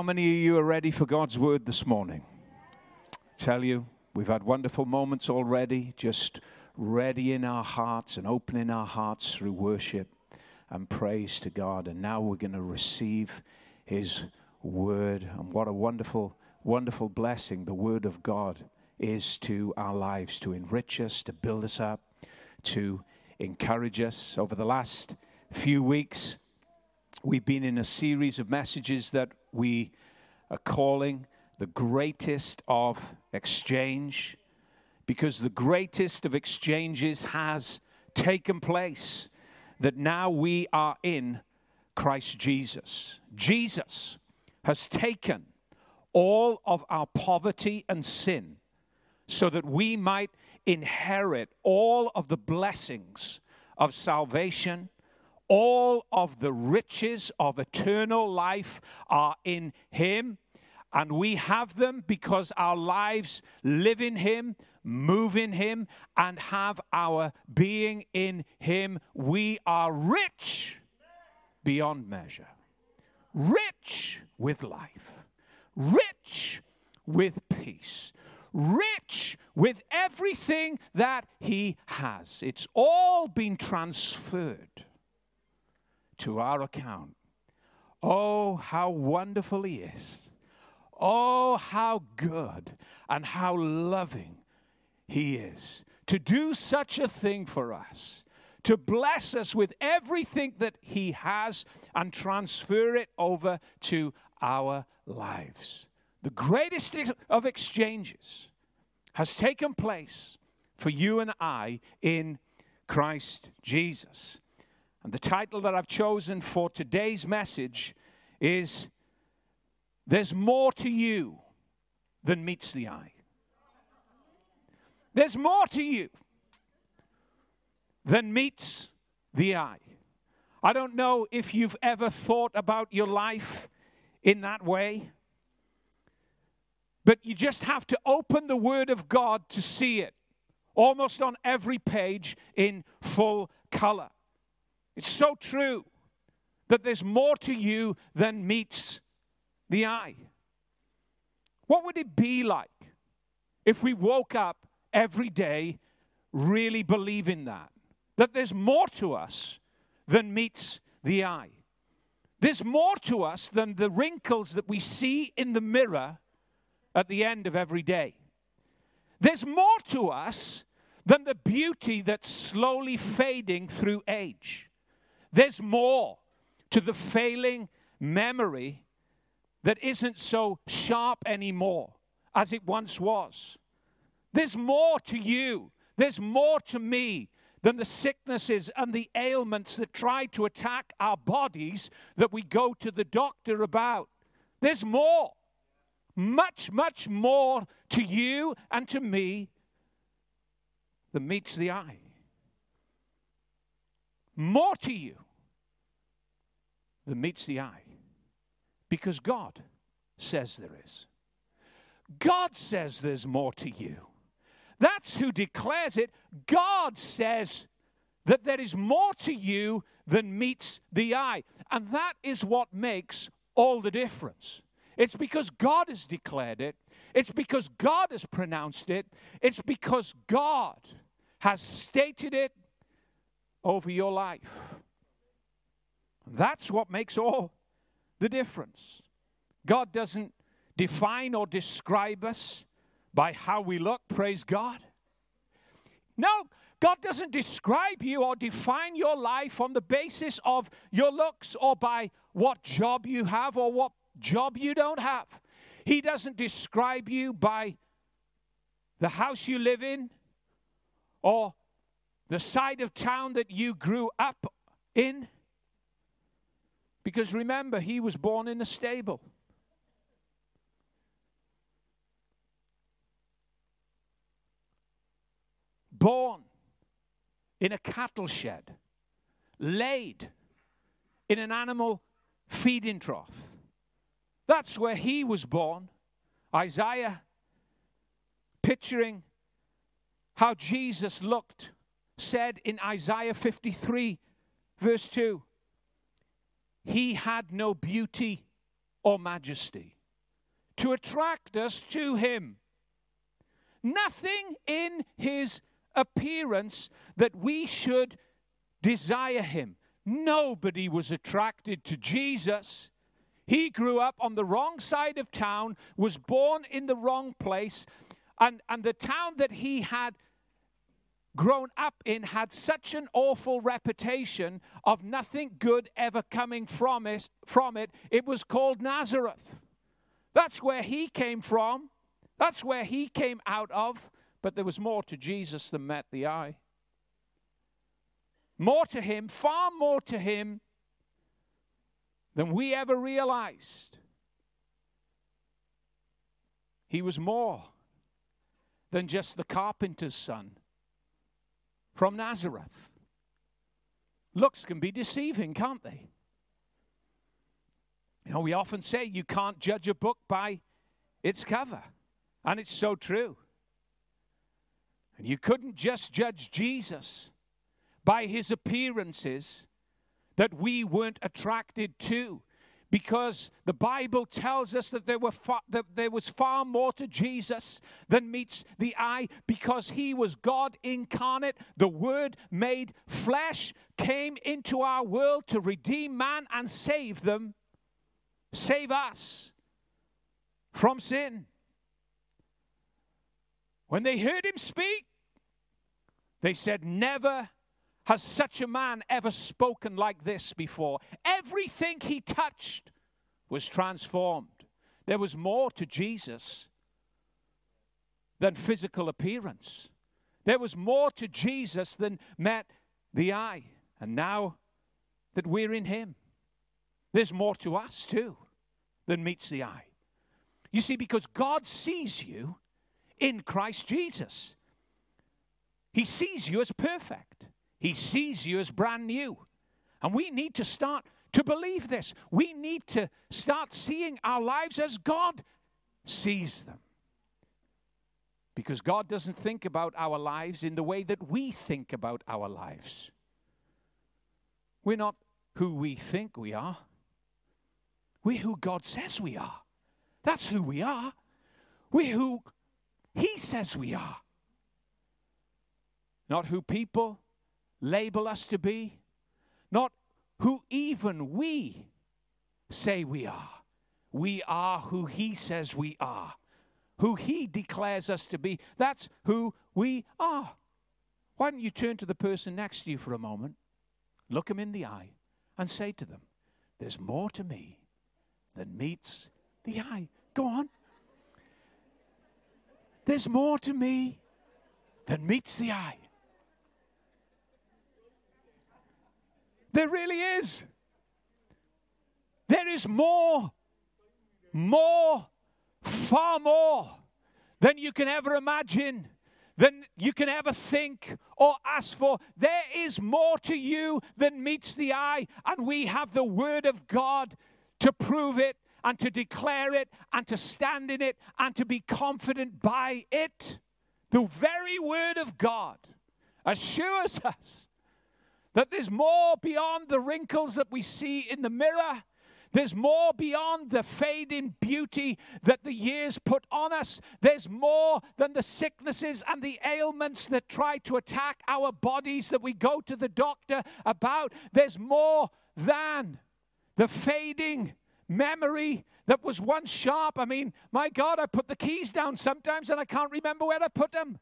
how many of you are ready for God's word this morning? Tell you, we've had wonderful moments already, just ready in our hearts and opening our hearts through worship and praise to God. And now we're going to receive His word. And what a wonderful, wonderful blessing the word of God is to our lives to enrich us, to build us up, to encourage us. Over the last few weeks, we've been in a series of messages that we are calling the greatest of exchange because the greatest of exchanges has taken place that now we are in Christ Jesus. Jesus has taken all of our poverty and sin so that we might inherit all of the blessings of salvation all of the riches of eternal life are in Him. And we have them because our lives live in Him, move in Him, and have our being in Him. We are rich beyond measure, rich with life, rich with peace, rich with everything that He has. It's all been transferred to our account. Oh, how wonderful He is. Oh, how good and how loving He is to do such a thing for us, to bless us with everything that He has and transfer it over to our lives. The greatest of exchanges has taken place for you and I in Christ Jesus. And the title that I've chosen for today's message is There's More to You Than Meets the Eye. There's more to you than meets the eye. I don't know if you've ever thought about your life in that way, but you just have to open the Word of God to see it almost on every page in full color. It's so true that there's more to you than meets the eye. What would it be like if we woke up every day really believing that? That there's more to us than meets the eye. There's more to us than the wrinkles that we see in the mirror at the end of every day. There's more to us than the beauty that's slowly fading through age. There's more to the failing memory that isn't so sharp anymore as it once was. There's more to you, there's more to me than the sicknesses and the ailments that try to attack our bodies that we go to the doctor about. There's more, much, much more to you and to me than meets the eye more to you than meets the eye. Because God says there is. God says there's more to you. That's who declares it. God says that there is more to you than meets the eye. And that is what makes all the difference. It's because God has declared it, it's because God has pronounced it, it's because God has stated it over your life. That's what makes all the difference. God doesn't define or describe us by how we look, praise God. No, God doesn't describe you or define your life on the basis of your looks or by what job you have or what job you don't have. He doesn't describe you by the house you live in or the side of town that you grew up in? Because remember, he was born in a stable. Born in a cattle shed, laid in an animal feeding trough. That's where he was born. Isaiah picturing how Jesus looked said in Isaiah 53, verse 2, He had no beauty or majesty to attract us to him. Nothing in his appearance that we should desire him. Nobody was attracted to Jesus. He grew up on the wrong side of town, was born in the wrong place, and, and the town that he had grown up in had such an awful reputation of nothing good ever coming from it, from it. It was called Nazareth. That's where he came from. That's where he came out of. But there was more to Jesus than met the eye. More to him, far more to him than we ever realized. He was more than just the carpenter's son from Nazareth. Looks can be deceiving, can't they? You know, we often say you can't judge a book by its cover, and it's so true. And you couldn't just judge Jesus by his appearances that we weren't attracted to because the Bible tells us that there, were far, that there was far more to Jesus than meets the eye because he was God incarnate. The Word made flesh came into our world to redeem man and save them, save us from sin. When they heard him speak, they said, Never has such a man ever spoken like this before? Everything he touched was transformed. There was more to Jesus than physical appearance. There was more to Jesus than met the eye. And now that we're in Him, there's more to us too than meets the eye. You see, because God sees you in Christ Jesus, He sees you as perfect. He sees you as brand new. And we need to start to believe this. We need to start seeing our lives as God sees them. Because God doesn't think about our lives in the way that we think about our lives. We're not who we think we are, we're who God says we are. That's who we are. We're who He says we are. Not who people label us to be, not who even we say we are. We are who He says we are, who He declares us to be. That's who we are. Why don't you turn to the person next to you for a moment, look in the eye, and say to them, There's more to me than meets the eye. Go on. There's more to me than meets the eye. There really is. There is more, more, far more than you can ever imagine, than you can ever think or ask for. There is more to you than meets the eye, and we have the Word of God to prove it and to declare it and to stand in it and to be confident by it. The very Word of God assures us that there's more beyond the wrinkles that we see in the mirror. There's more beyond the fading beauty that the years put on us. There's more than the sicknesses and the ailments that try to attack our bodies that we go to the doctor about. There's more than the fading memory that was once sharp. I mean, my God, I put the keys down sometimes and I can't remember where I put them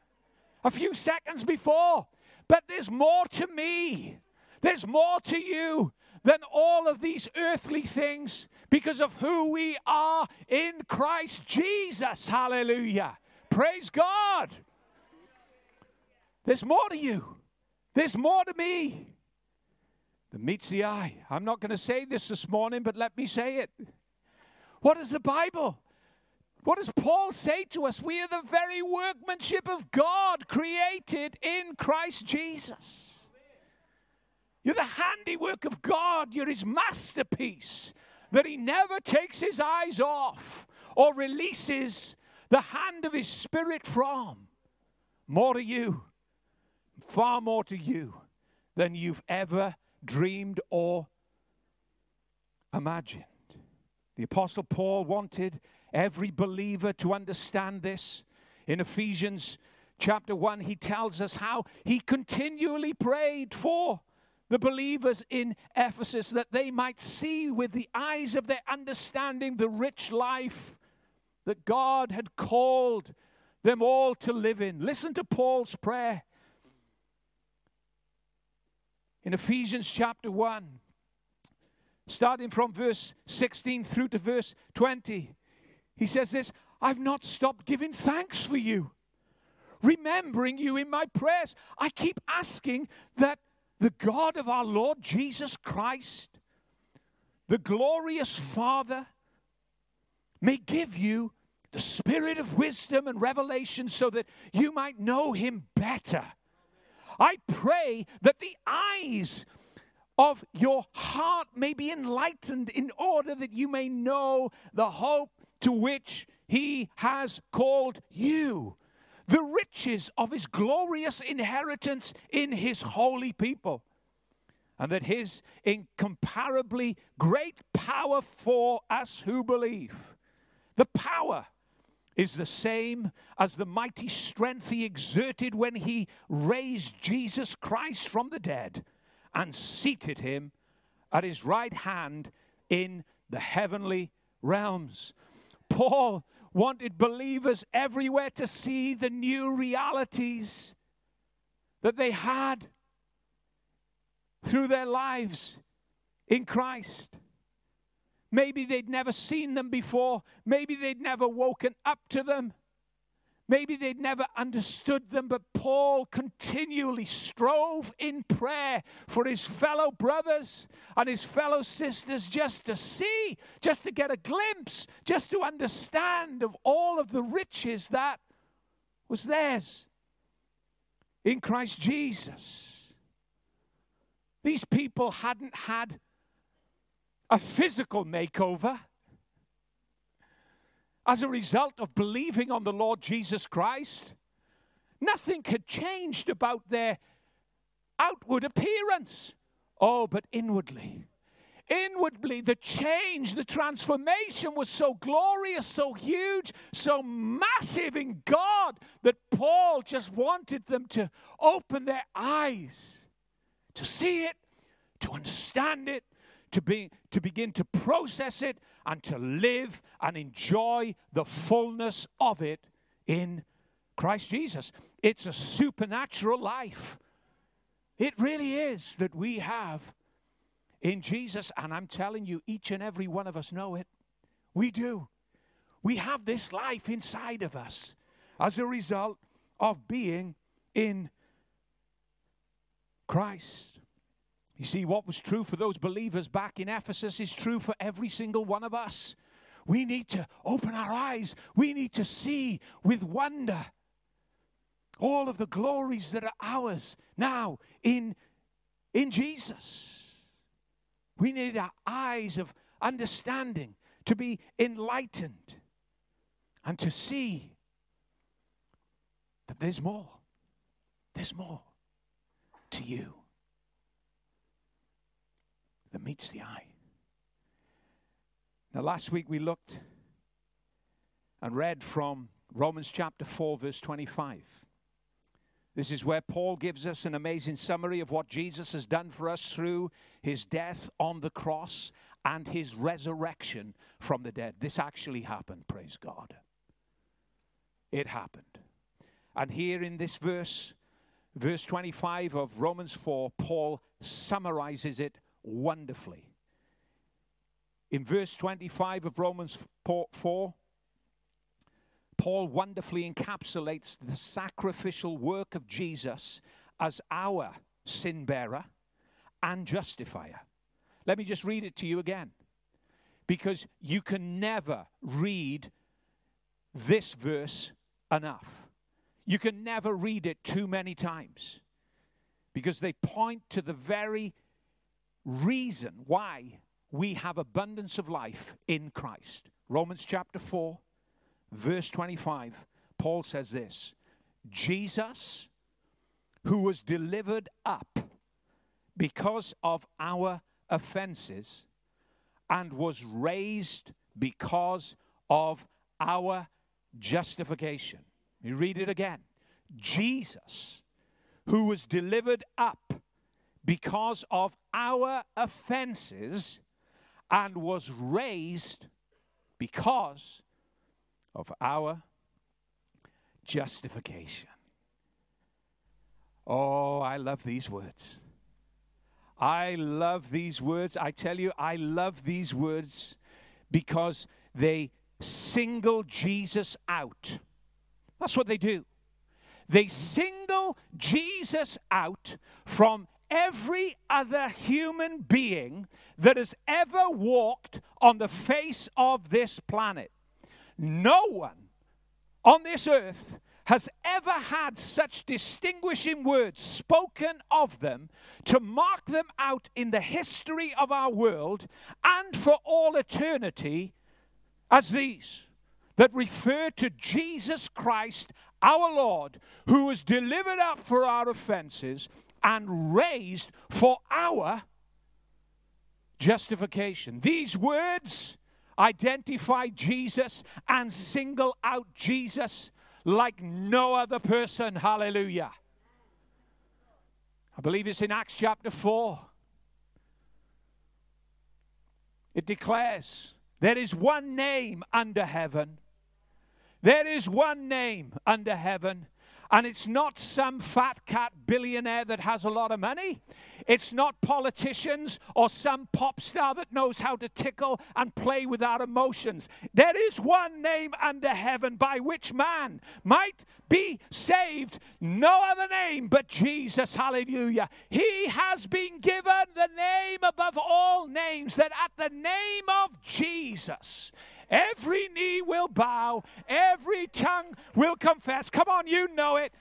a few seconds before. But there's more to me. There's more to you than all of these earthly things because of who we are in Christ Jesus. Hallelujah. Praise God. There's more to you. There's more to me than meets the eye. I'm not going to say this this morning, but let me say it. What is the Bible? What does Paul say to us? We are the very workmanship of God created in Christ Jesus. You're the handiwork of God, you're his masterpiece that he never takes his eyes off or releases the hand of his spirit from. More to you, far more to you than you've ever dreamed or imagined. The Apostle Paul wanted every believer to understand this. In Ephesians chapter 1, he tells us how he continually prayed for the believers in Ephesus that they might see with the eyes of their understanding the rich life that God had called them all to live in. Listen to Paul's prayer in Ephesians chapter 1, starting from verse 16 through to verse 20. He says this I've not stopped giving thanks for you, remembering you in my prayers. I keep asking that the God of our Lord Jesus Christ, the glorious Father, may give you the spirit of wisdom and revelation so that you might know him better. I pray that the eyes of your heart may be enlightened in order that you may know the hope to which he has called you the riches of his glorious inheritance in his holy people, and that his incomparably great power for us who believe. The power is the same as the mighty strength he exerted when he raised Jesus Christ from the dead and seated him at his right hand in the heavenly realms. Paul wanted believers everywhere to see the new realities that they had through their lives in Christ. Maybe they'd never seen them before. Maybe they'd never woken up to them. Maybe they'd never understood them, but Paul continually strove in prayer for his fellow brothers and his fellow sisters just to see, just to get a glimpse, just to understand of all of the riches that was theirs in Christ Jesus. These people hadn't had a physical makeover as a result of believing on the Lord Jesus Christ. Nothing had changed about their outward appearance. Oh, but inwardly, inwardly, the change, the transformation was so glorious, so huge, so massive in God that Paul just wanted them to open their eyes to see it, to understand it, to, be, to begin to process it and to live and enjoy the fullness of it in Christ Jesus. It's a supernatural life. It really is that we have in Jesus. And I'm telling you, each and every one of us know it. We do. We have this life inside of us as a result of being in Christ. You see, what was true for those believers back in Ephesus is true for every single one of us. We need to open our eyes, we need to see with wonder all of the glories that are ours now in, in Jesus. We need our eyes of understanding to be enlightened and to see that there's more. There's more to you that meets the eye. Now, last week we looked and read from Romans chapter 4, verse 25. This is where Paul gives us an amazing summary of what Jesus has done for us through his death on the cross and his resurrection from the dead. This actually happened, praise God. It happened. And here in this verse, verse 25 of Romans 4, Paul summarizes it wonderfully. In verse 25 of Romans 4, Paul wonderfully encapsulates the sacrificial work of Jesus as our sin bearer and justifier. Let me just read it to you again. Because you can never read this verse enough. You can never read it too many times. Because they point to the very reason why we have abundance of life in Christ. Romans chapter 4, verse 25, Paul says this Jesus, who was delivered up because of our offenses and was raised because of our justification. You read it again. Jesus, who was delivered up because of our offenses and was raised because of our justification. Oh, I love these words. I love these words. I tell you, I love these words because they single Jesus out. That's what they do. They single Jesus out from every other human being that has ever walked on the face of this planet. No one on this earth has ever had such distinguishing words spoken of them to mark them out in the history of our world and for all eternity as these that refer to Jesus Christ, our Lord, who was delivered up for our offenses and raised for our justification. These words identify Jesus and single out Jesus like no other person. Hallelujah. I believe it's in Acts chapter 4. It declares there is one name under heaven. There is one name under heaven and it's not some fat cat billionaire that has a lot of money. It's not politicians or some pop star that knows how to tickle and play with our emotions. There is one name under heaven by which man might be saved. No other name but Jesus. Hallelujah. He has been given the name above all names, that at the name of Jesus, Every knee will bow, every tongue will confess. Come on, you know it.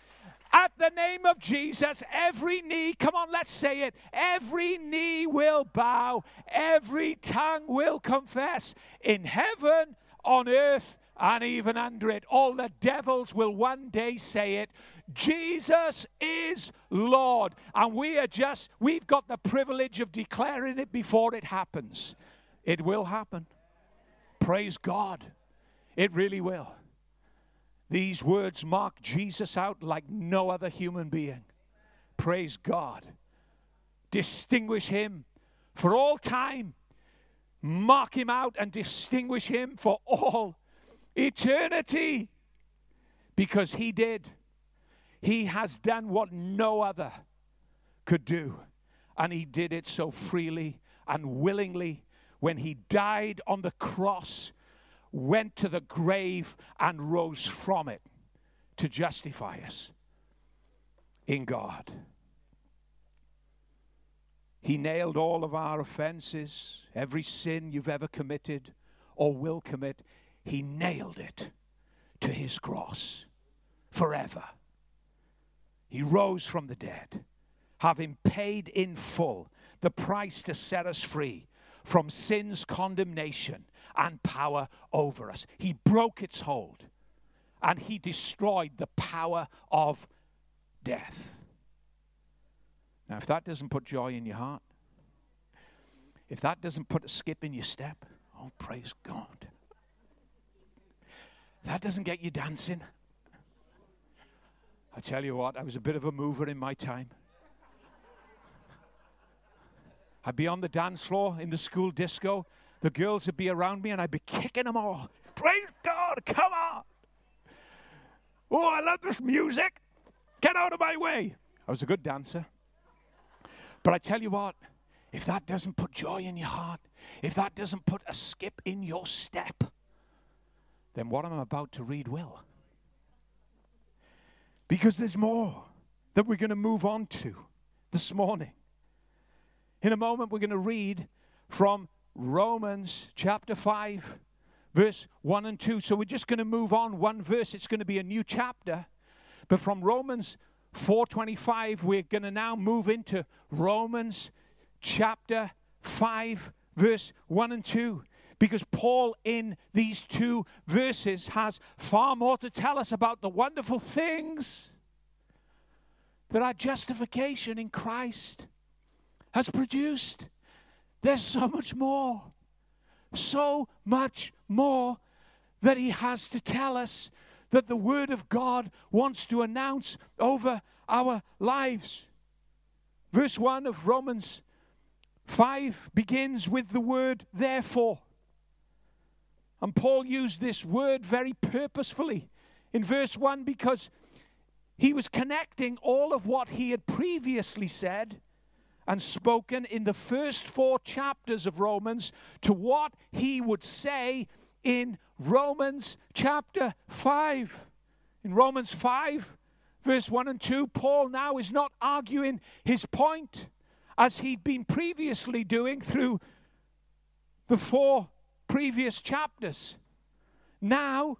At the name of Jesus, every knee, come on, let's say it. Every knee will bow, every tongue will confess in heaven, on earth, and even under it. All the devils will one day say it. Jesus is Lord. And we are just, we've got the privilege of declaring it before it happens. It will happen. Praise God. It really will. These words mark Jesus out like no other human being. Praise God. Distinguish him for all time. Mark him out and distinguish him for all eternity. Because he did. He has done what no other could do. And he did it so freely and willingly when he died on the cross, went to the grave and rose from it to justify us in God. He nailed all of our offenses, every sin you've ever committed or will commit, he nailed it to his cross forever. He rose from the dead, having paid in full the price to set us free from sin's condemnation and power over us. He broke its hold and he destroyed the power of death. Now, if that doesn't put joy in your heart, if that doesn't put a skip in your step, oh, praise God. That doesn't get you dancing. I tell you what, I was a bit of a mover in my time. I'd be on the dance floor in the school disco. The girls would be around me and I'd be kicking them all. Praise God, come on. Oh, I love this music. Get out of my way. I was a good dancer. But I tell you what, if that doesn't put joy in your heart, if that doesn't put a skip in your step, then what I'm about to read will. Because there's more that we're going to move on to this morning. In a moment, we're going to read from Romans chapter 5, verse 1 and 2. So we're just going to move on one verse. It's going to be a new chapter. But from Romans 4:25 we're going to now move into Romans chapter 5 verse 1 and 2 because Paul in these two verses has far more to tell us about the wonderful things that are justification in Christ has produced. There's so much more. so much more that he has to tell us that the Word of God wants to announce over our lives. Verse 1 of Romans 5 begins with the word therefore. And Paul used this word very purposefully in verse 1 because he was connecting all of what he had previously said and spoken in the first four chapters of Romans to what he would say in Romans chapter 5. In Romans 5, verse 1 and 2, Paul now is not arguing his point as he'd been previously doing through the four previous chapters. Now,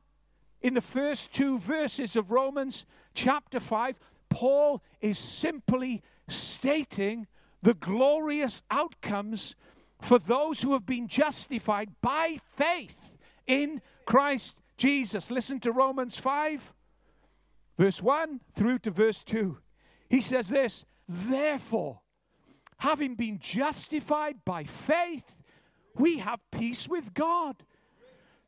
in the first two verses of Romans chapter 5, Paul is simply stating the glorious outcomes for those who have been justified by faith in Christ Jesus. Listen to Romans 5, verse 1 through to verse 2. He says this Therefore, having been justified by faith, we have peace with God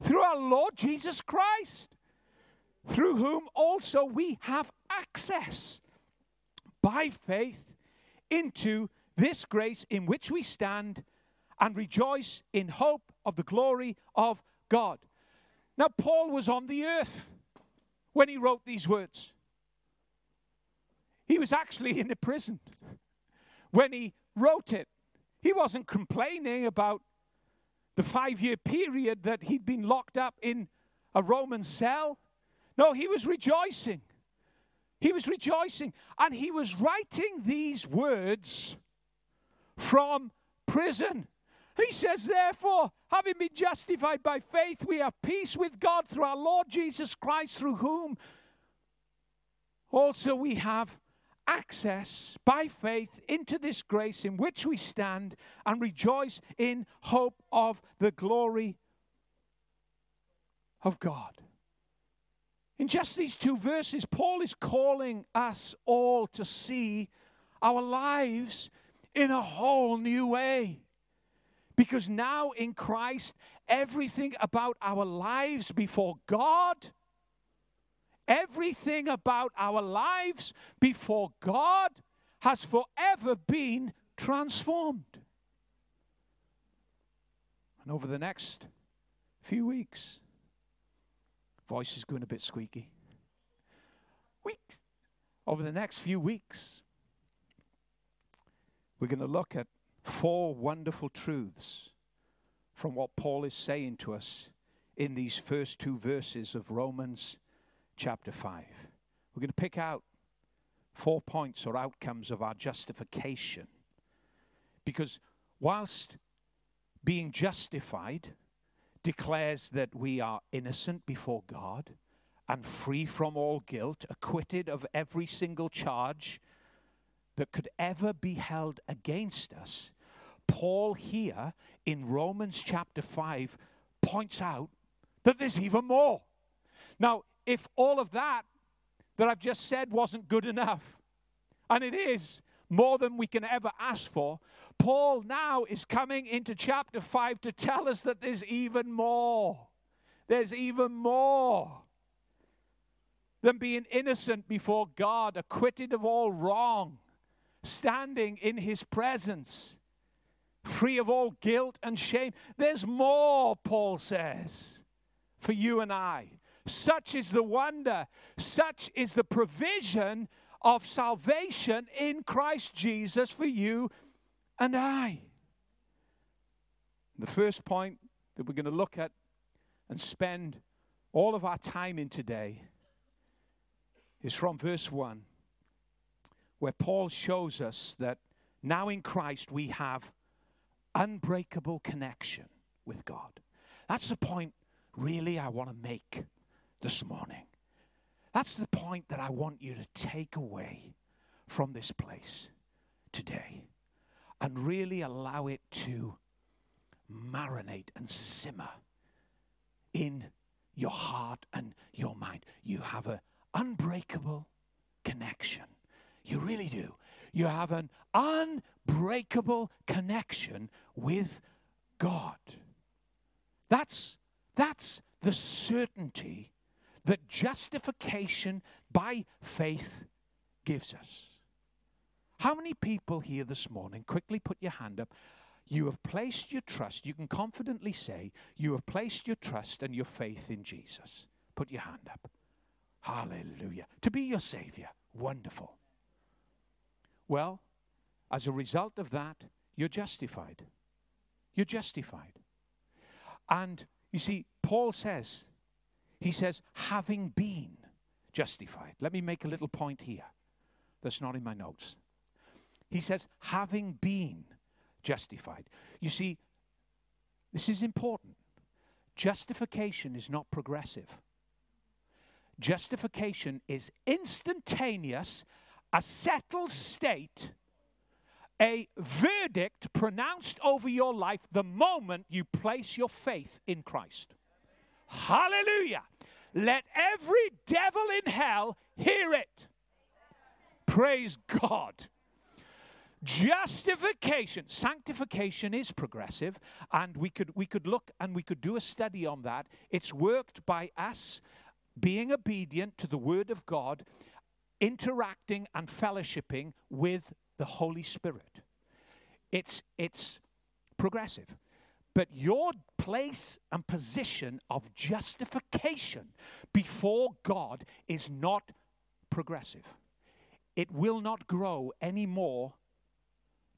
through our Lord Jesus Christ, through whom also we have access by faith into this grace in which we stand and rejoice in hope of the glory of God. Now, Paul was on the earth when he wrote these words. He was actually in a prison when he wrote it. He wasn't complaining about the five year period that he'd been locked up in a Roman cell. No, he was rejoicing. He was rejoicing. And he was writing these words from prison. He says, Therefore, having been justified by faith, we have peace with God through our Lord Jesus Christ, through whom also we have access by faith into this grace in which we stand and rejoice in hope of the glory of God. In just these two verses, Paul is calling us all to see our lives in a whole new way. Because now in Christ, everything about our lives before God Everything about our lives before God has forever been transformed. And over the next few weeks, voice is going a bit squeaky. Weeks. Over the next few weeks, we're going to look at four wonderful truths from what Paul is saying to us in these first two verses of Romans chapter 5. We're going to pick out four points or outcomes of our justification. Because whilst being justified declares that we are innocent before God and free from all guilt, acquitted of every single charge that could ever be held against us, Paul here in Romans chapter 5 points out that there's even more. Now, if all of that that I've just said wasn't good enough, and it is more than we can ever ask for, Paul now is coming into chapter 5 to tell us that there's even more. There's even more than being innocent before God, acquitted of all wrong, standing in his presence, free of all guilt and shame. There's more, Paul says, for you and I. Such is the wonder, such is the provision of salvation in Christ Jesus for you and I. The first point that we're going to look at and spend all of our time in today is from verse 1, where Paul shows us that now in Christ we have unbreakable connection with God. That's the point, really, I want to make this morning. That's the point that I want you to take away from this place today and really allow it to marinate and simmer in your heart and your mind. You have an unbreakable connection. You really do. You have an unbreakable connection with God. That's, that's the certainty that justification by faith gives us. How many people here this morning, quickly put your hand up, you have placed your trust, you can confidently say, you have placed your trust and your faith in Jesus. Put your hand up. Hallelujah. To be your Savior. Wonderful. Well, as a result of that, you're justified. You're justified. And you see, Paul says, he says, having been justified. Let me make a little point here that's not in my notes. He says, having been justified. You see, this is important. Justification is not progressive. Justification is instantaneous, a settled state, a verdict pronounced over your life the moment you place your faith in Christ. Hallelujah. Let every devil in hell hear it. Praise God. Justification, sanctification is progressive, and we could we could look and we could do a study on that. It's worked by us being obedient to the word of God, interacting and fellowshipping with the Holy Spirit. It's it's progressive. But your place and position of justification before God is not progressive. It will not grow any more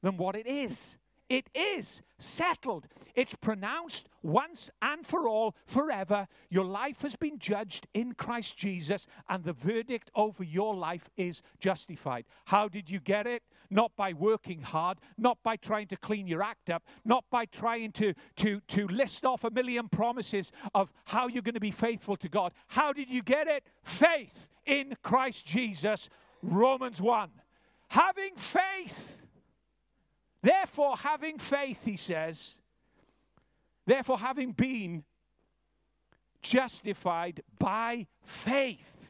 than what it is. It is settled. It's pronounced once and for all, forever. Your life has been judged in Christ Jesus, and the verdict over your life is justified. How did you get it? Not by working hard, not by trying to clean your act up, not by trying to, to, to list off a million promises of how you're going to be faithful to God. How did you get it? Faith in Christ Jesus. Romans 1. Having faith Therefore, having faith, he says, therefore, having been justified by faith.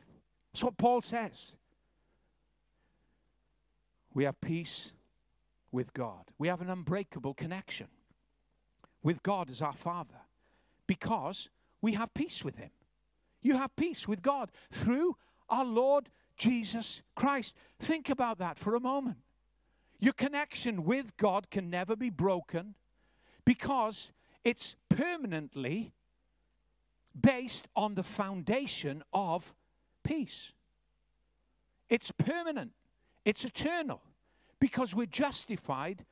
That's what Paul says. We have peace with God. We have an unbreakable connection with God as our Father because we have peace with Him. You have peace with God through our Lord Jesus Christ. Think about that for a moment. Your connection with God can never be broken because it's permanently based on the foundation of peace. It's permanent, it's eternal because we're justified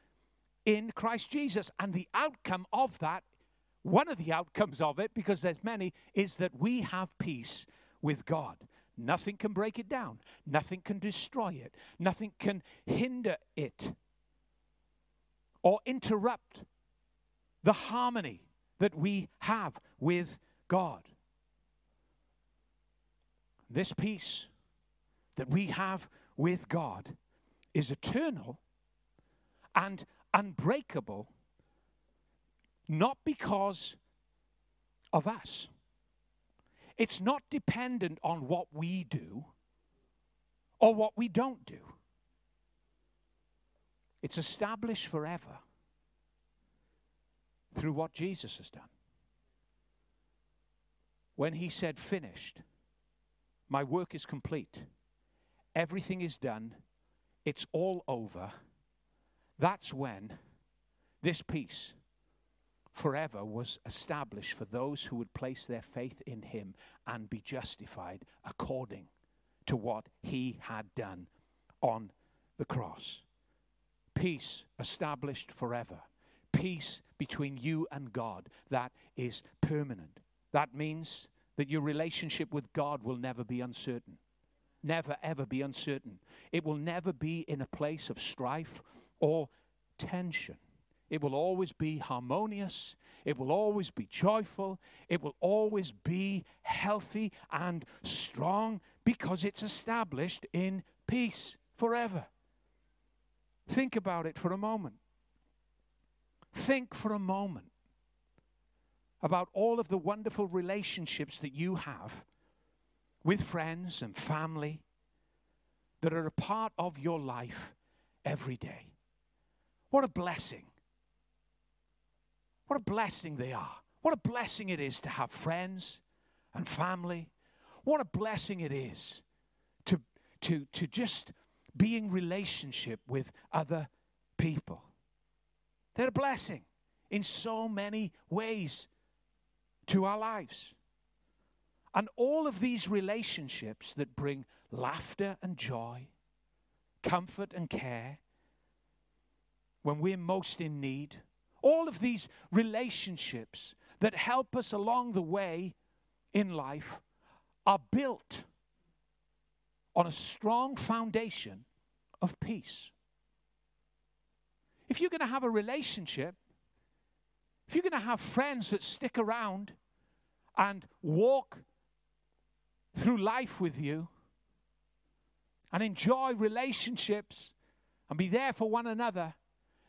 in Christ Jesus. And the outcome of that, one of the outcomes of it, because there's many, is that we have peace with God. Nothing can break it down. Nothing can destroy it. Nothing can hinder it or interrupt the harmony that we have with God. This peace that we have with God is eternal and unbreakable, not because of us it's not dependent on what we do or what we don't do. It's established forever through what Jesus has done. When he said, Finished, my work is complete, everything is done, it's all over, that's when this peace forever was established for those who would place their faith in him and be justified according to what he had done on the cross. Peace established forever. Peace between you and God that is permanent. That means that your relationship with God will never be uncertain. Never, ever be uncertain. It will never be in a place of strife or tension. It will always be harmonious. It will always be joyful. It will always be healthy and strong because it's established in peace forever. Think about it for a moment. Think for a moment about all of the wonderful relationships that you have with friends and family that are a part of your life every day. What a blessing what a blessing they are. What a blessing it is to have friends and family. What a blessing it is to, to, to just be in relationship with other people. They're a blessing in so many ways to our lives. And all of these relationships that bring laughter and joy, comfort and care, when we're most in need, all of these relationships that help us along the way in life are built on a strong foundation of peace. If you're going to have a relationship, if you're going to have friends that stick around and walk through life with you and enjoy relationships and be there for one another,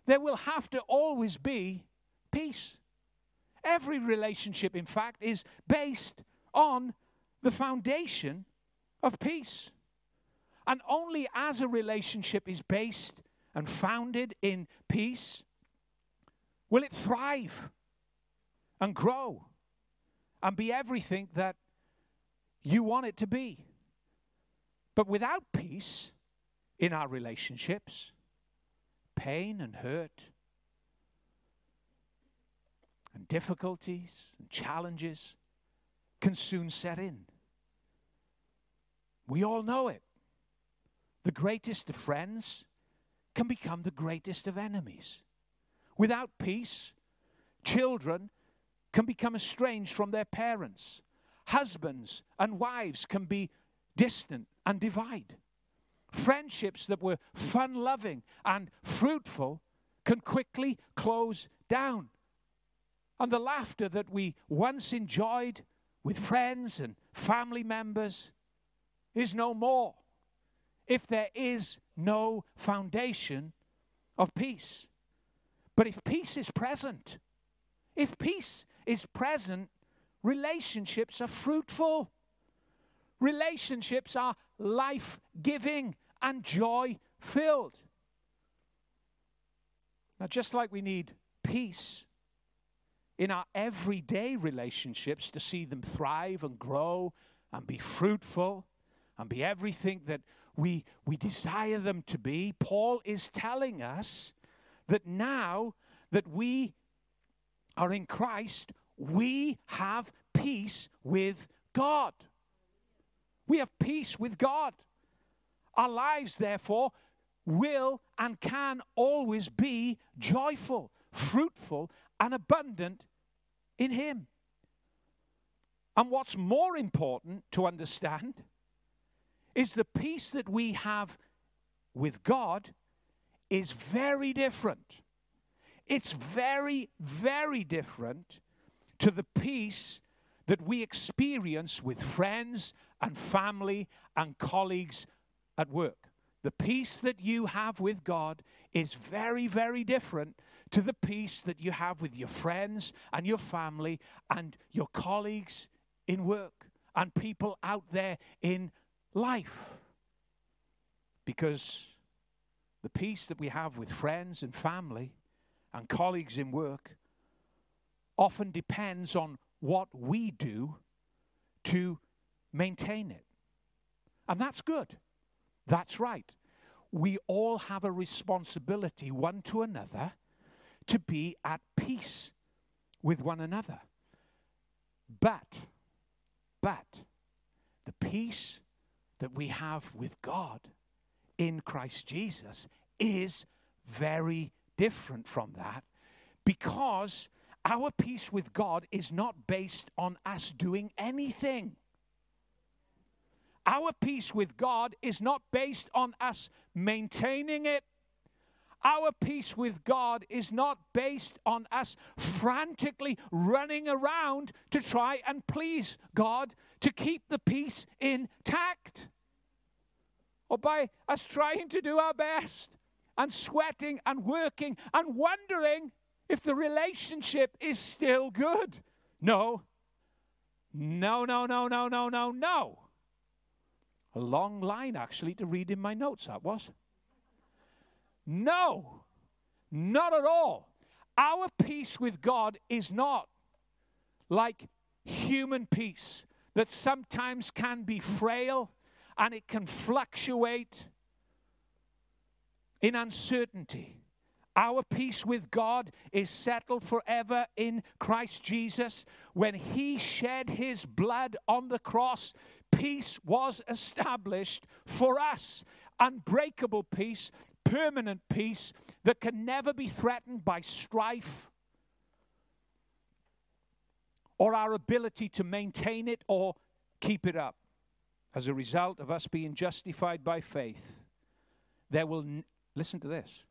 there will have to always be peace. Every relationship, in fact, is based on the foundation of peace. And only as a relationship is based and founded in peace will it thrive and grow and be everything that you want it to be. But without peace in our relationships, pain and hurt and difficulties and challenges can soon set in. We all know it. The greatest of friends can become the greatest of enemies. Without peace, children can become estranged from their parents. Husbands and wives can be distant and divide. Friendships that were fun loving and fruitful can quickly close down. And the laughter that we once enjoyed with friends and family members is no more if there is no foundation of peace. But if peace is present, if peace is present, relationships are fruitful. Relationships are life giving and joy filled. Now, just like we need peace in our everyday relationships to see them thrive and grow and be fruitful and be everything that we, we desire them to be, Paul is telling us that now that we are in Christ, we have peace with God. We have peace with God. Our lives, therefore, will and can always be joyful, fruitful, and abundant in Him. And what's more important to understand is the peace that we have with God is very different. It's very, very different to the peace that we experience with friends and family and colleagues at work. The peace that you have with God is very, very different to the peace that you have with your friends and your family and your colleagues in work and people out there in life. Because the peace that we have with friends and family and colleagues in work often depends on what we do to maintain it. And that's good. That's right. We all have a responsibility, one to another, to be at peace with one another. But, but, the peace that we have with God in Christ Jesus is very different from that because our peace with God is not based on us doing anything. Our peace with God is not based on us maintaining it. Our peace with God is not based on us frantically running around to try and please God to keep the peace intact. Or by us trying to do our best and sweating and working and wondering if the relationship is still good. No. No, no, no, no, no, no, no. A long line, actually, to read in my notes, that was. No, not at all. Our peace with God is not like human peace that sometimes can be frail and it can fluctuate in uncertainty. Our peace with God is settled forever in Christ Jesus. When He shed His blood on the cross, peace was established for us. Unbreakable peace, permanent peace that can never be threatened by strife or our ability to maintain it or keep it up. As a result of us being justified by faith, there will, n- listen to this,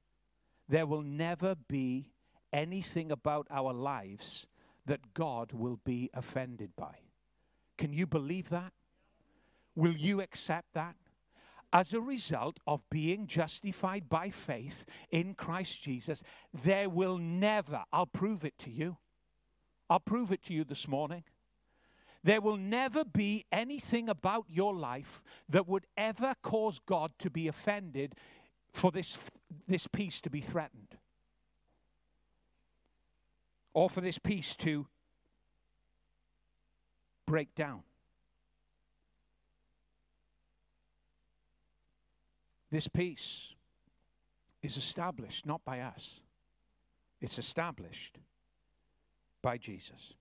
there will never be anything about our lives that God will be offended by. Can you believe that? Will you accept that? As a result of being justified by faith in Christ Jesus, there will never, I'll prove it to you, I'll prove it to you this morning. There will never be anything about your life that would ever cause God to be offended for this, this peace to be threatened. Or for this peace to break down. This peace is established not by us, it's established by Jesus.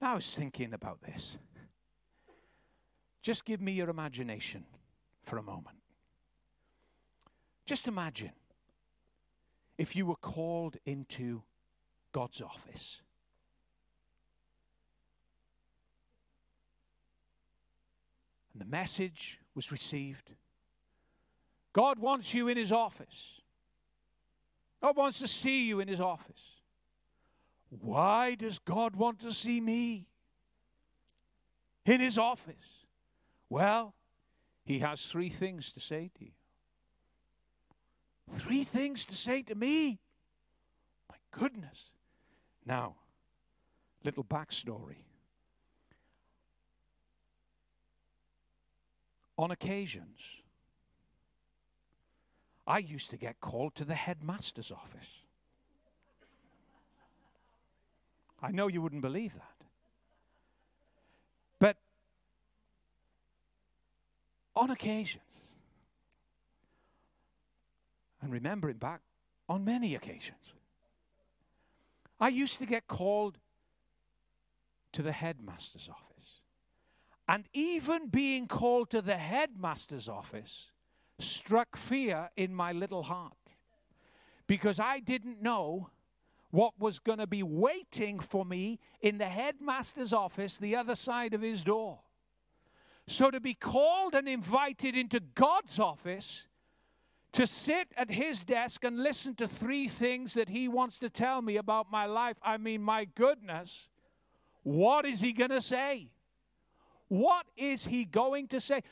Now, I was thinking about this. Just give me your imagination for a moment. Just imagine if you were called into God's office. And the message was received. God wants you in his office. God wants to see you in his office. Why does God want to see me in his office? Well, he has three things to say to you. Three things to say to me. My goodness. Now, little backstory. On occasions, I used to get called to the headmaster's office. I know you wouldn't believe that. But on occasions, and remembering back on many occasions, I used to get called to the headmaster's office. And even being called to the headmaster's office struck fear in my little heart because I didn't know what was going to be waiting for me in the headmaster's office, the other side of his door. So to be called and invited into God's office to sit at his desk and listen to three things that he wants to tell me about my life. I mean, my goodness, what is he going to say? What is he going to say?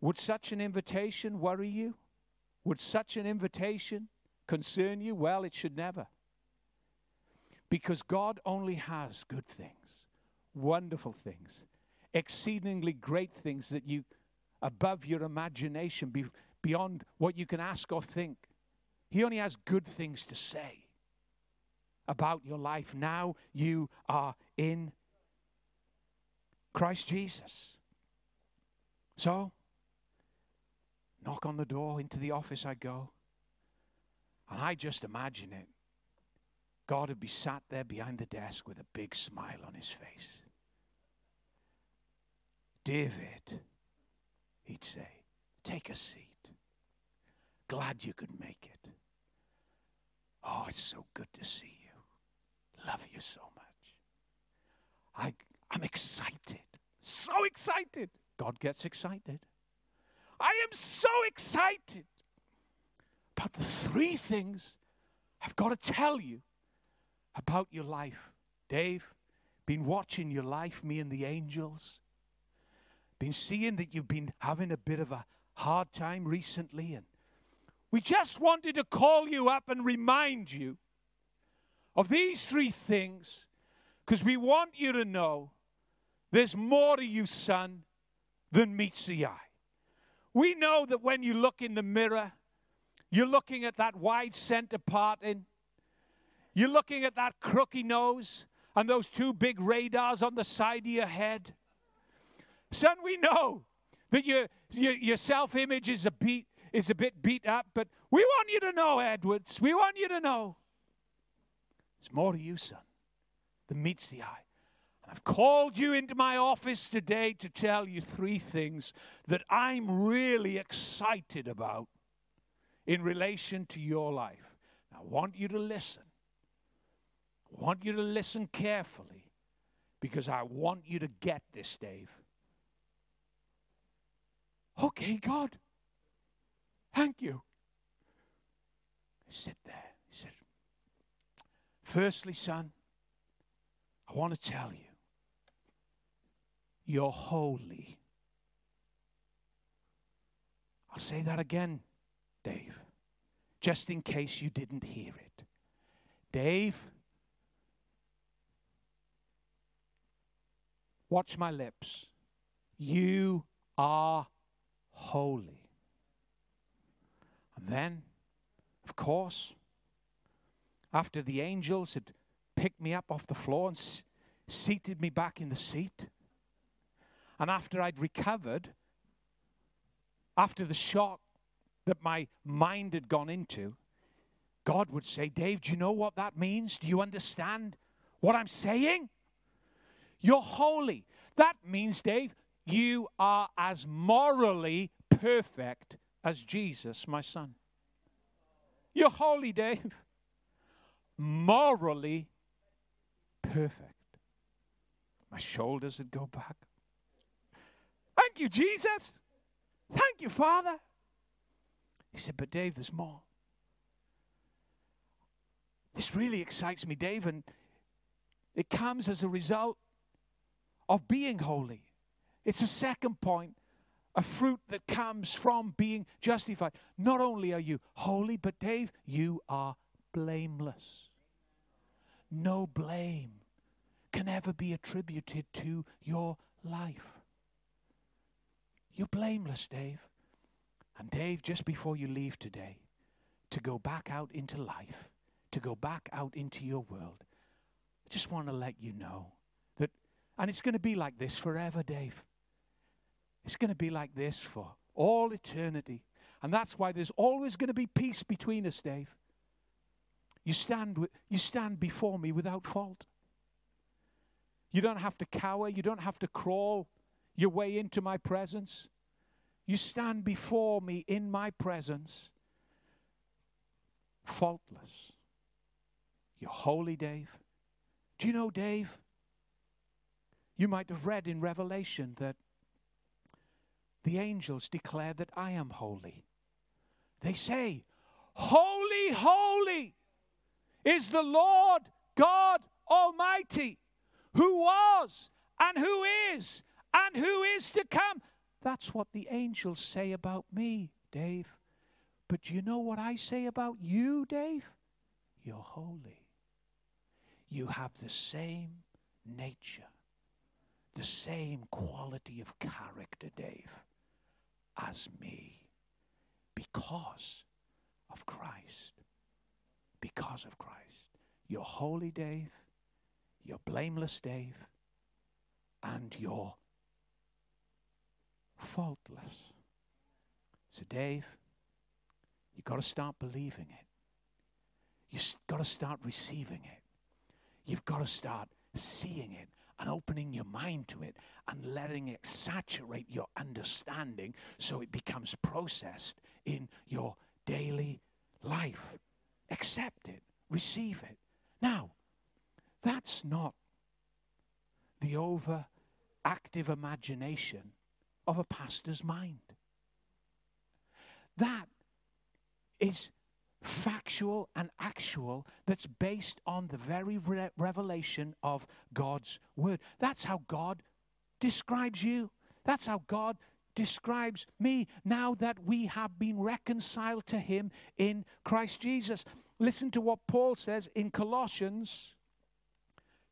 Would such an invitation worry you? Would such an invitation concern you? Well, it should never. Because God only has good things, wonderful things, exceedingly great things that you, above your imagination, be, beyond what you can ask or think. He only has good things to say about your life. Now you are in Christ Jesus. So, knock on the door, into the office I go. And I just imagine it. God would be sat there behind the desk with a big smile on his face. David, he'd say, take a seat. Glad you could make it. Oh, it's so good to see you. Love you so much. I, I'm excited. So excited. God gets excited. I am so excited about the three things I've got to tell you about your life. Dave, been watching your life, me and the angels. Been seeing that you've been having a bit of a hard time recently, and we just wanted to call you up and remind you of these three things because we want you to know there's more to you, son, than meets the eye. We know that when you look in the mirror, you're looking at that wide center part in. You're looking at that crooky nose and those two big radars on the side of your head. Son, we know that your, your, your self image is a, is a bit beat up, but we want you to know, Edwards, we want you to know. There's more to you, son, than meets the eye. I've called you into my office today to tell you three things that I'm really excited about in relation to your life. I want you to listen. I want you to listen carefully because I want you to get this, Dave. Okay, God. Thank you. Sit there. He said, Firstly, son, I want to tell you, you're holy. I'll say that again, Dave, just in case you didn't hear it. Dave, watch my lips. You are holy. And then, of course, after the angels had picked me up off the floor and s- seated me back in the seat, and after I'd recovered, after the shock that my mind had gone into, God would say, Dave, do you know what that means? Do you understand what I'm saying? You're holy. That means, Dave, you are as morally perfect as Jesus, my son. You're holy, Dave. Morally perfect. My shoulders would go back. You, Jesus. Thank you, Father. He said, But Dave, there's more. This really excites me, Dave, and it comes as a result of being holy. It's a second point, a fruit that comes from being justified. Not only are you holy, but Dave, you are blameless. No blame can ever be attributed to your life. You're blameless, Dave. And Dave, just before you leave today, to go back out into life, to go back out into your world, I just want to let you know that, and it's going to be like this forever, Dave. It's going to be like this for all eternity. And that's why there's always going to be peace between us, Dave. You stand, with, you stand before me without fault. You don't have to cower. You don't have to crawl your way into my presence. You stand before me in my presence, faultless. You're holy, Dave. Do you know, Dave? You might have read in Revelation that the angels declare that I am holy. They say, Holy, holy is the Lord God Almighty, who was and who is and who is to come. That's what the angels say about me, Dave. But do you know what I say about you, Dave? You're holy. You have the same nature, the same quality of character, Dave, as me because of Christ. Because of Christ. You're holy, Dave. You're blameless, Dave. And you're faultless. So, Dave, you've got to start believing it. You've got to start receiving it. You've got to start seeing it and opening your mind to it and letting it saturate your understanding so it becomes processed in your daily life. Accept it, receive it. Now, that's not the overactive imagination of a pastor's mind. That is factual and actual that's based on the very re- revelation of God's word. That's how God describes you. That's how God describes me now that we have been reconciled to him in Christ Jesus. Listen to what Paul says in Colossians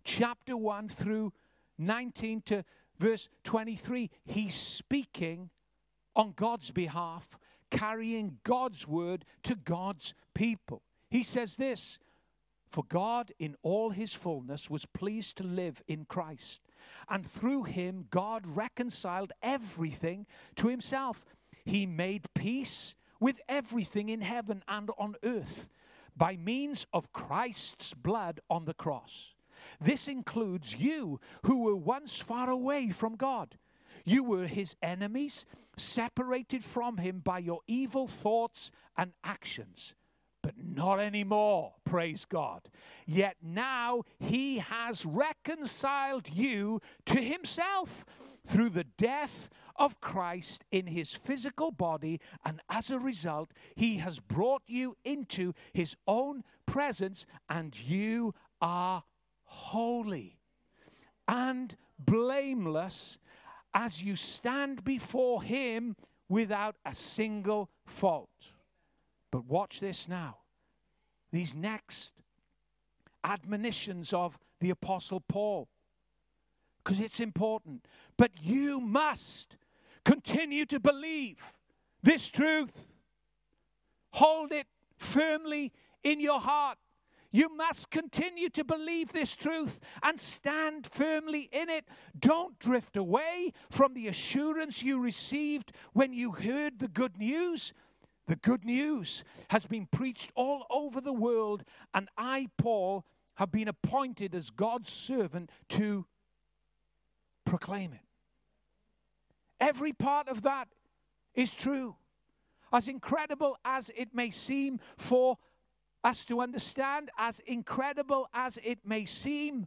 chapter 1 through 19 to verse 23. He's speaking on God's behalf carrying God's word to God's people. He says this For God, in all his fullness, was pleased to live in Christ. And through him, God reconciled everything to himself. He made peace with everything in heaven and on earth by means of Christ's blood on the cross. This includes you who were once far away from God. You were his enemies, separated from him by your evil thoughts and actions but not anymore, praise God. Yet now he has reconciled you to himself through the death of Christ in his physical body, and as a result, he has brought you into his own presence, and you are holy and blameless as you stand before him without a single fault. But watch this now. These next admonitions of the Apostle Paul, because it's important. But you must continue to believe this truth, hold it firmly in your heart. You must continue to believe this truth and stand firmly in it. Don't drift away from the assurance you received when you heard the good news the good news has been preached all over the world, and I, Paul, have been appointed as God's servant to proclaim it. Every part of that is true. As incredible as it may seem for us to understand, as incredible as it may seem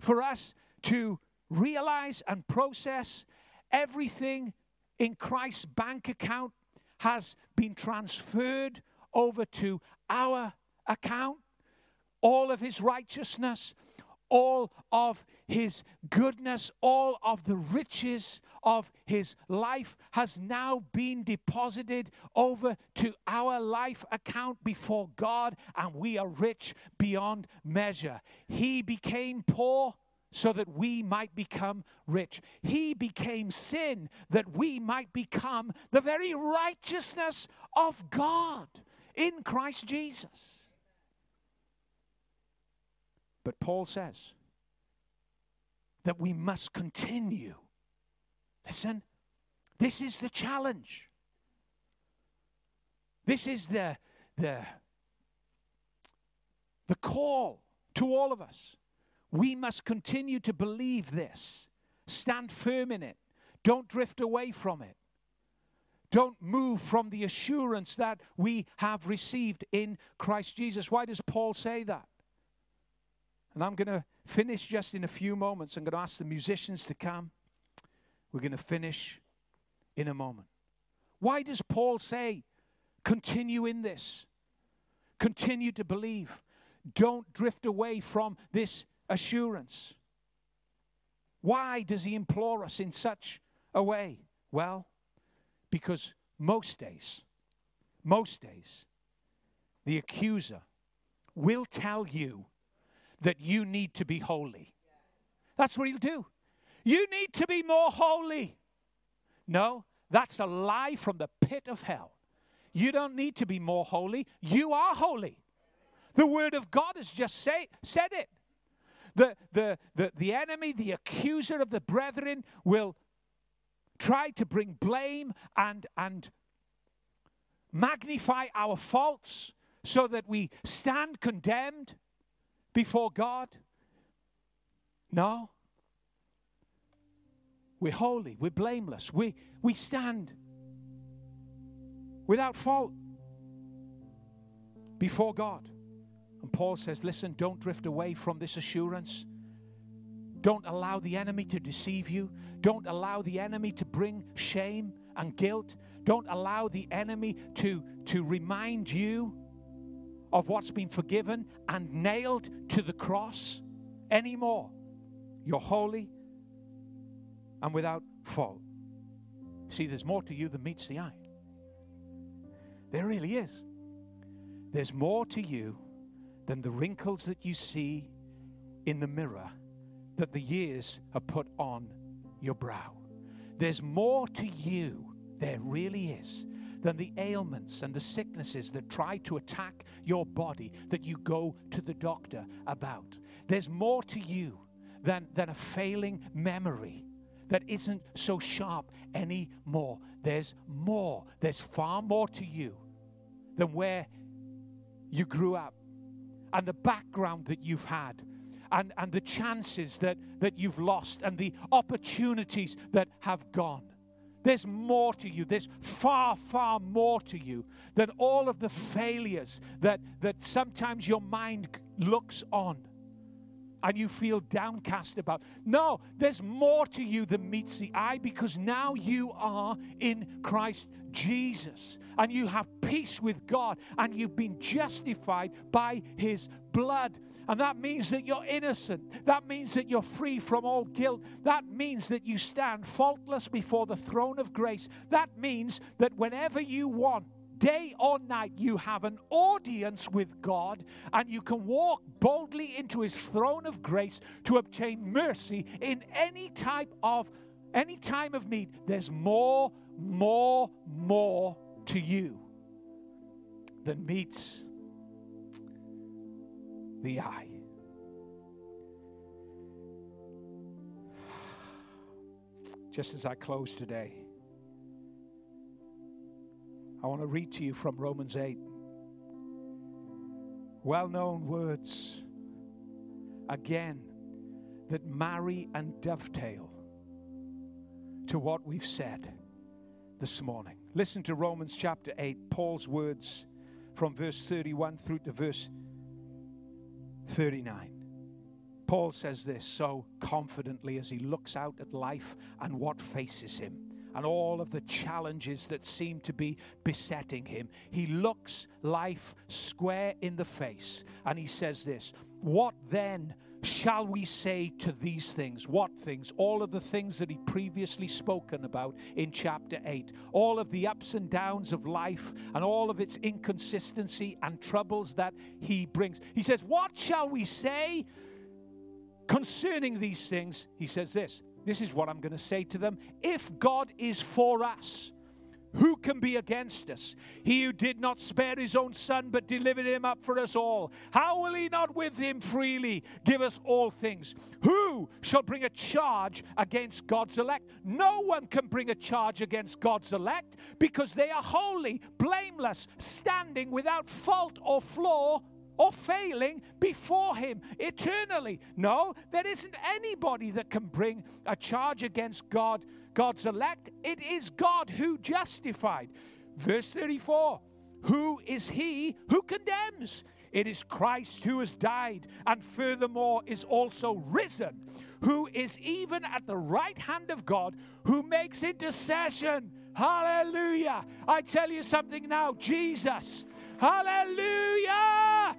for us to realize and process, everything in Christ's bank account has been transferred over to our account. All of his righteousness, all of his goodness, all of the riches of his life has now been deposited over to our life account before God, and we are rich beyond measure. He became poor so that we might become rich. He became sin that we might become the very righteousness of God in Christ Jesus. But Paul says that we must continue. Listen, this is the challenge. This is the, the, the call to all of us. We must continue to believe this. Stand firm in it. Don't drift away from it. Don't move from the assurance that we have received in Christ Jesus. Why does Paul say that? And I'm going to finish just in a few moments. I'm going to ask the musicians to come. We're going to finish in a moment. Why does Paul say, continue in this? Continue to believe. Don't drift away from this assurance. Why does he implore us in such a way? Well, because most days, most days, the accuser will tell you that you need to be holy. That's what he'll do. You need to be more holy. No, that's a lie from the pit of hell. You don't need to be more holy. You are holy. The Word of God has just say, said it. The, the, the, the enemy, the accuser of the brethren, will try to bring blame and, and magnify our faults so that we stand condemned before God. No. We're holy, we're blameless, we, we stand without fault before God. And Paul says, listen, don't drift away from this assurance. Don't allow the enemy to deceive you. Don't allow the enemy to bring shame and guilt. Don't allow the enemy to, to remind you of what's been forgiven and nailed to the cross anymore. You're holy and without fault. See, there's more to you than meets the eye. There really is. There's more to you than the wrinkles that you see in the mirror that the years have put on your brow. There's more to you, there really is, than the ailments and the sicknesses that try to attack your body that you go to the doctor about. There's more to you than, than a failing memory that isn't so sharp anymore. There's more. There's far more to you than where you grew up and the background that you've had and, and the chances that, that you've lost and the opportunities that have gone. There's more to you. There's far, far more to you than all of the failures that, that sometimes your mind looks on and you feel downcast about. No, there's more to you than meets the eye because now you are in Christ Jesus and you have peace with God and you've been justified by his blood. And that means that you're innocent. That means that you're free from all guilt. That means that you stand faultless before the throne of grace. That means that whenever you want, day or night, you have an audience with God and you can walk boldly into his throne of grace to obtain mercy in any type of any time of need. There's more, more, more to you than meets the eye. Just as I close today, I want to read to you from Romans 8. Well known words, again, that marry and dovetail to what we've said this morning. Listen to Romans chapter 8, Paul's words from verse 31 through to verse 39. Paul says this so confidently as he looks out at life and what faces him and all of the challenges that seem to be besetting him. He looks life square in the face and he says this What then? shall we say to these things? What things? All of the things that he previously spoken about in chapter 8. All of the ups and downs of life and all of its inconsistency and troubles that he brings. He says, What shall we say concerning these things? He says this. This is what I'm going to say to them. If God is for us, who can be against us? He who did not spare his own son, but delivered him up for us all. How will he not with him freely give us all things? Who shall bring a charge against God's elect? No one can bring a charge against God's elect because they are holy, blameless, standing without fault or flaw or failing before him eternally. No, there isn't anybody that can bring a charge against God God's elect, it is God who justified. Verse 34 Who is he who condemns? It is Christ who has died and furthermore is also risen, who is even at the right hand of God, who makes intercession. Hallelujah. I tell you something now Jesus. Hallelujah.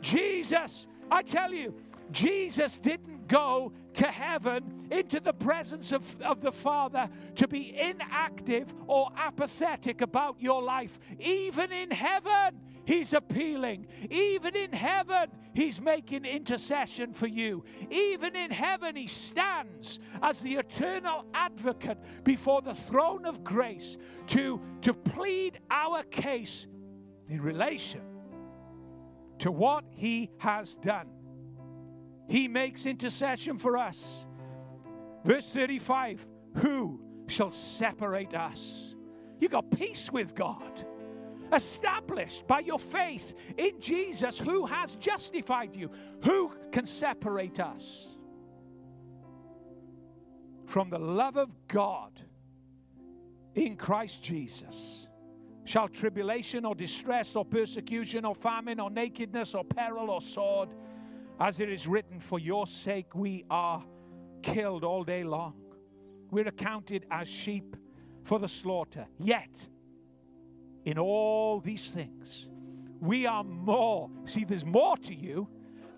Jesus. I tell you, Jesus didn't go to heaven, into the presence of, of the Father, to be inactive or apathetic about your life. Even in heaven, He's appealing. Even in heaven, He's making intercession for you. Even in heaven, He stands as the eternal advocate before the throne of grace to, to plead our case in relation to what He has done. He makes intercession for us. Verse 35 Who shall separate us? You got peace with God, established by your faith in Jesus, who has justified you. Who can separate us from the love of God in Christ Jesus? Shall tribulation or distress or persecution or famine or nakedness or peril or sword? As it is written, For your sake we are killed all day long. We're accounted as sheep for the slaughter. Yet, in all these things, we are more. See, there's more to you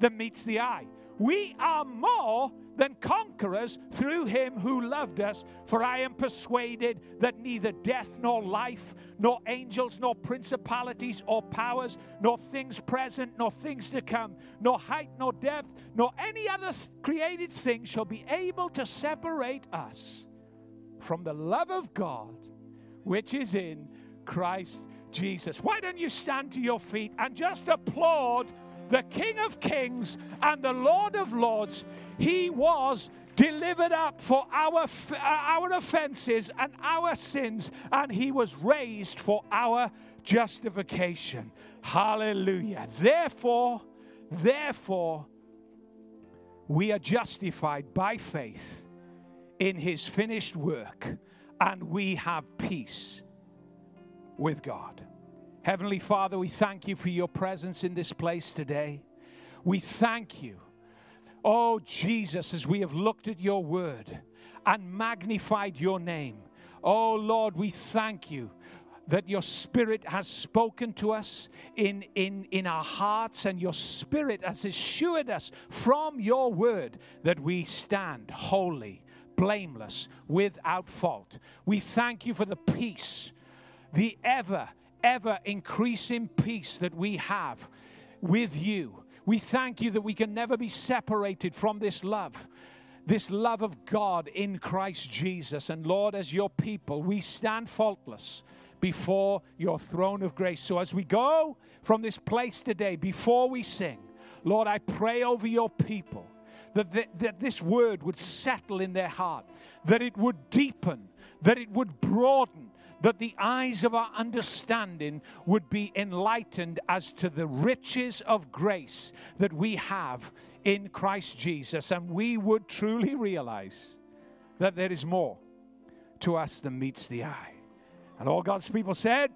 than meets the eye. We are more than conquerors through him who loved us. For I am persuaded that neither death nor life, nor angels, nor principalities or powers, nor things present, nor things to come, nor height, nor depth, nor any other th- created thing shall be able to separate us from the love of God which is in Christ Jesus. Why don't you stand to your feet and just applaud the King of Kings and the Lord of Lords? He was delivered up for our, uh, our offenses and our sins, and he was raised for our justification. Hallelujah. Therefore, therefore, we are justified by faith in his finished work, and we have peace with God. Heavenly Father, we thank you for your presence in this place today. We thank you, oh Jesus, as we have looked at your word and magnified your name. Oh Lord, we thank you that your spirit has spoken to us in, in, in our hearts, and your spirit has assured us from your word that we stand holy, blameless, without fault. We thank you for the peace, the ever, ever increasing peace that we have with you. We thank you that we can never be separated from this love this love of God in Christ Jesus. And Lord, as your people, we stand faultless before your throne of grace. So as we go from this place today, before we sing, Lord, I pray over your people that, that, that this word would settle in their heart, that it would deepen, that it would broaden, that the eyes of our understanding would be enlightened as to the riches of grace that we have in Christ Jesus. And we would truly realize that there is more to us than meets the eye. And all God's people said,